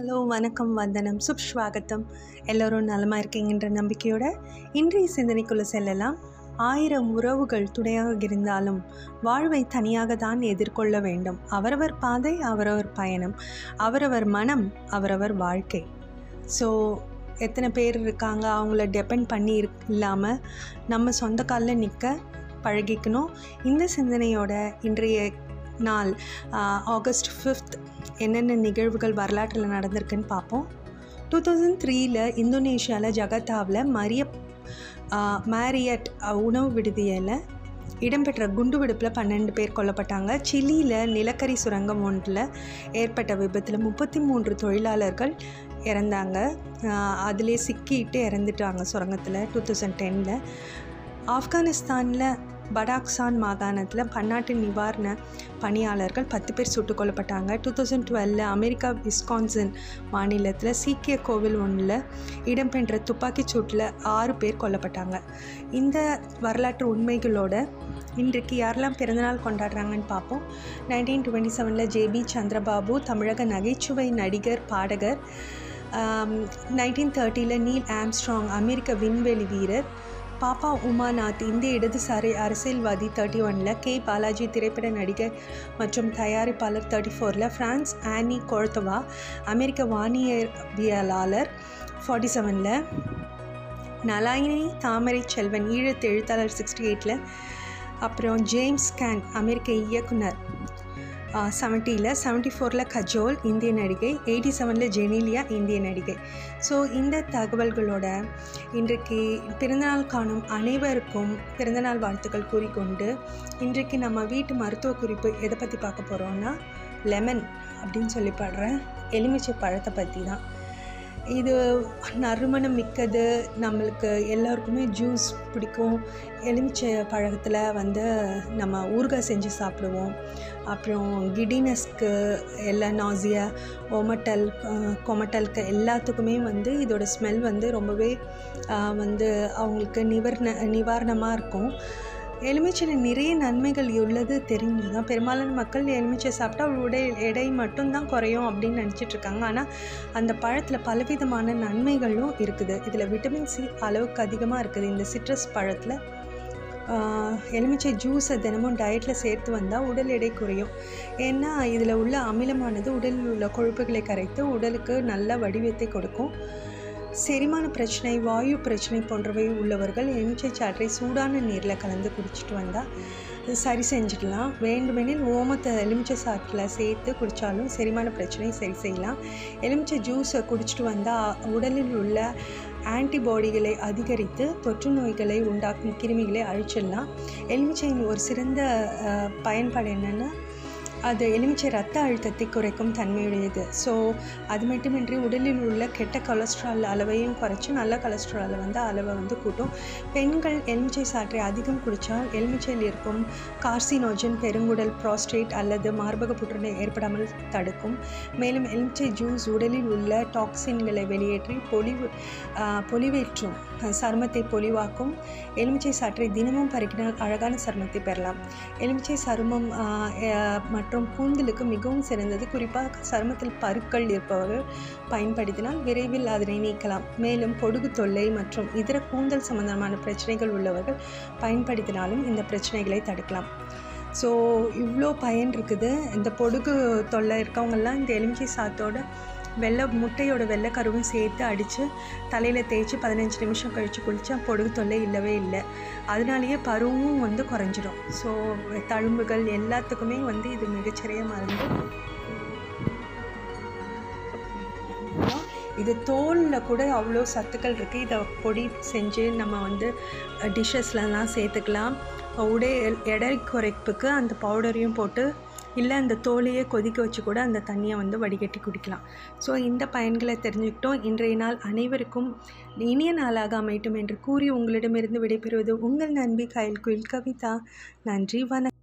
Hello வணக்கம் வந்தனம். சுப்ஸ்வாகத்தம் எல்லோரும் நலமாக இருக்கீங்கன்ற நம்பிக்கையோட இன்றைய சிந்தனைக்குள்ளே செல்லலாம். ஆயிரம் உறவுகள் துணையாக இருந்தாலும் வாழ்வை தனியாக தான் எதிர்கொள்ள வேண்டும். அவரவர் பாதை அவரவர் பயணம் அவரவர் மனம் அவரவர் வாழ்க்கை. ஸோ எத்தனை பேர் இருக்காங்க? அவங்கள டெபெண்ட் பண்ணி இல்லாமல் நம்ம சொந்த காலில் நிற்க பழகிக்கணும். இந்த சிந்தனையோட இன்றைய நாள் ஆகஸ்ட் ஃபிஃப்த் என்னென்ன நிகழ்வுகள் வரலாற்றில் நடந்திருக்குன்னு பார்ப்போம். டூ தௌசண்ட் த்ரீல இந்தோனேஷியாவில் ஜகத்தாவில் மரிய மேரியட் உணவு விடுதியில் இடம்பெற்ற குண்டுவெடிப்பில் பன்னெண்டு பேர் கொல்லப்பட்டாங்க. சிலியில் நிலக்கரி சுரங்கம் ஒன்றில் ஏற்பட்ட விபத்தில் முப்பத்தி மூன்று தொழிலாளர்கள் இறந்தாங்க. அதிலே சிக்கிட்டு இறந்துட்டாங்க சுரங்கத்தில். டூ தௌசண்ட் டெனில் ஆப்கானிஸ்தானில் படாக்சான் மாகாணத்தில் பன்னாட்டு நிவாரண பணியாளர்கள் பத்து பேர் சுட்டுக் கொல்லப்பட்டாங்க டூ தௌசண்ட் டுவெலில் அமெரிக்கா விஸ்கான்சன் மாநிலத்தில் சீக்கிய கோவில் ஒன்றில் இடம்பெற்ற துப்பாக்கிச் சூட்டில் ஆறு பேர் கொல்லப்பட்டாங்க. இந்த வரலாற்று உண்மைகளோட இன்றைக்கு யாரெல்லாம் பிறந்தநாள் கொண்டாடுறாங்கன்னு பார்ப்போம். நைன்டீன் டுவெண்ட்டி செவனில் ஜேபி சந்திரபாபு தமிழக நகைச்சுவை நடிகர் பாடகர் நைன்டீன் தேர்ட்டியில் நீல் ஆம்ஸ்ட்ராங் அமெரிக்க விண்வெளி வீரர் பாப்பா உமாநாத் இந்திய இடதுசாரி அரசியல்வாதி தேர்ட்டி ஒனில் கே. பாலாஜி திரைப்பட நடிகர் மற்றும் தயாரிப்பாளர் தேர்ட்டி ஃபோரில் ஃப்ரான்ஸ் ஆனி கொழ்த்தவா அமெரிக்க வானியற்பியலாளர் ஃபார்ட்டி செவனில் நலாயினி தாமரை செல்வன் ஈழத்து எழுத்தாளர் சிக்ஸ்டி எயிட்டில் அப்புறம் ஜேம்ஸ் கேன் அமெரிக்க இயக்குனர் செவன்ட்டியில் செவன்ட்டி ஃபோரில் கஜோல் இந்திய நடிகை. எயிட்டி செவனில் ஜெனிலியா இந்திய நடிகை. ஸோ இந்த தகவல்களோட இன்றைக்கு பிறந்தநாள் காணும் அனைவருக்கும் பிறந்தநாள் வாழ்த்துக்கள் கூறிக்கொண்டு இன்றைக்கு நம்ம வீட்டு மருத்துவ குறிப்பு எதை பற்றி பார்க்க போகிறோன்னா லெமன் அப்படின்னு சொல்லி பாடுறேன் எலுமிச்சை பழத்தை பற்றி தான் இது நறுமணம் மிக்கது. நம்மளுக்கு எல்லாருக்குமே ஜூஸ் பிடிக்கும். எலுமிச்சை பழத்தில் வந்து நம்ம ஊறுகாய் செஞ்சு சாப்பிடுவோம். அப்புறம் கிடினஸ்க்கு எல்லா நாசியா ஒமட்டல் கொமட்டலுக்கு எல்லாத்துக்குமே வந்து இதோட ஸ்மெல் வந்து ரொம்பவே வந்து அவங்களுக்கு நிவர்ண நிவாரணமாக இருக்கும். எலுமிச்சையில் நிறைய நன்மைகள் உள்ளது தெரிஞ்சு தான் பெரும்பாலான மக்கள் எலுமிச்சை சாப்பிட்டா உடை எடை மட்டும்தான் குறையும் அப்படின்னு நினச்சிட்டு இருக்காங்க. ஆனால் அந்த பழத்தில் பலவிதமான நன்மைகளும் இருக்குது. இதில் விட்டமின் சி அளவுக்கு அதிகமாக இருக்குது. இந்த சிட்ரஸ் பழத்தில் எலுமிச்சை ஜூஸை தினமும் டயட்டில் சேர்த்து வந்தால் உடல் எடை குறையும். ஏன்னா இதில் உள்ள அமிலமானது உடலில் உள்ள கொழுப்புகளை கரைத்து உடலுக்கு நல்ல வடிவத்தை கொடுக்கும். செரிமான பிரச்சனை வாயு பிரச்சனை போன்றவை உள்ளவர்கள் எலுமிச்சை சாற்றை சூடான நீரில் கலந்து குடிச்சிட்டு வந்தால் சரி செஞ்சிடலாம் வேண்டுமெனில் ஓமத்தை எலுமிச்சை சாற்றில் சேர்த்து குடித்தாலும் செரிமான பிரச்சனை சரி செய்யலாம். எலுமிச்சை ஜூஸை குடிச்சிட்டு வந்தால் உடலில் உள்ள ஆன்டிபாடிகளை அதிகரித்து தொற்று நோய்களை உண்டாக்கும் கிருமிகளை அழிச்சிடலாம். எலுமிச்சையின் ஒரு சிறந்த பயன்பாடு என்னென்னா அது எலுமிச்சை ரத்த அழுத்தத்தை குறைக்கும் தன்மையுடையது. ஸோ அது மட்டுமின்றி உடலில் உள்ள கெட்ட கொலஸ்ட்ரால் அளவையும் குறைச்சி நல்ல கொலஸ்ட்ரால் வந்து அளவை வந்து கூட்டும். பெண்கள் எலுமிச்சை சாற்றை அதிகம் குடித்தால் எலுமிச்சையில் இருக்கும் கார்சினோஜன் பெருங்குடல் ப்ராஸ்டேட் அல்லது மார்பக புற்றுநோய் ஏற்படாமல் தடுக்கும். மேலும் எலுமிச்சை ஜூஸ் உடலில் உள்ள டாக்சின்களை வெளியேற்றி பொலிவு பொலிவேற்றும் சருமத்தை பொலிவாக்கும். எலுமிச்சை சாற்றை தினமும் பருக்கினால் அழகான சருமத்தை பெறலாம். எலுமிச்சை சருமம் மற்றும் மற்றும் கூந்தலுக்கு மிகவும் சிறந்தது. குறிப்பாக சருமத்தில் பருக்கள் இருப்பவர்கள் பயன்படுத்தினால் விரைவில் அதனை நீக்கலாம். மேலும் பொடுகு தொல்லை மற்றும் இதர கூந்தல் சம்பந்தமான பிரச்சனைகள் உள்ளவர்கள் பயன்படுத்தினாலும் இந்த பிரச்சனைகளை தடுக்கலாம். ஸோ இவ்வளோ பயன் இருக்குது. இந்த பொடுகு தொல்லை இருக்கவங்கெல்லாம் இந்த எலுமிச்சை சாத்தோட வெள்ளை முட்டையோட வெள்ளை கருவும் சேர்த்து அடித்து தலையில் தேய்ச்சி பதினஞ்சு நிமிஷம் கழித்து குளித்தா பொடுகு தொல்லை இல்லவே இல்லை. அதனாலேயே பருவும் வந்து குறைஞ்சிடும். ஸோ தழும்புகள் எல்லாத்துக்குமே வந்து இது மிகச்சிறிய மருந்து. இது தோலில் கூட அவ்வளோ சத்துக்கள் இருக்குது இதை பொடி செஞ்சு நம்ம வந்து டிஷ்ஷஸ்லலாம் சேர்த்துக்கலாம். உடை எடை குறைப்புக்கு அந்த பவுடரையும் போட்டு இல்லை அந்த தோலையே கொதிக்க வச்சு கூட அந்த தண்ணியை வந்து வடிகட்டி குடிக்கலாம். ஸோ இந்த பயன்களை தெரிஞ்சுக்கிட்டோம். இன்றைய நாள் அனைவருக்கும் இனிய நாளாக அமையட்டும் என்று கூறி உங்களிடமிருந்து விடைபெறுவது உங்கள் நண்பி கயல் குயில் கவிதா. நன்றி வணக்கம்.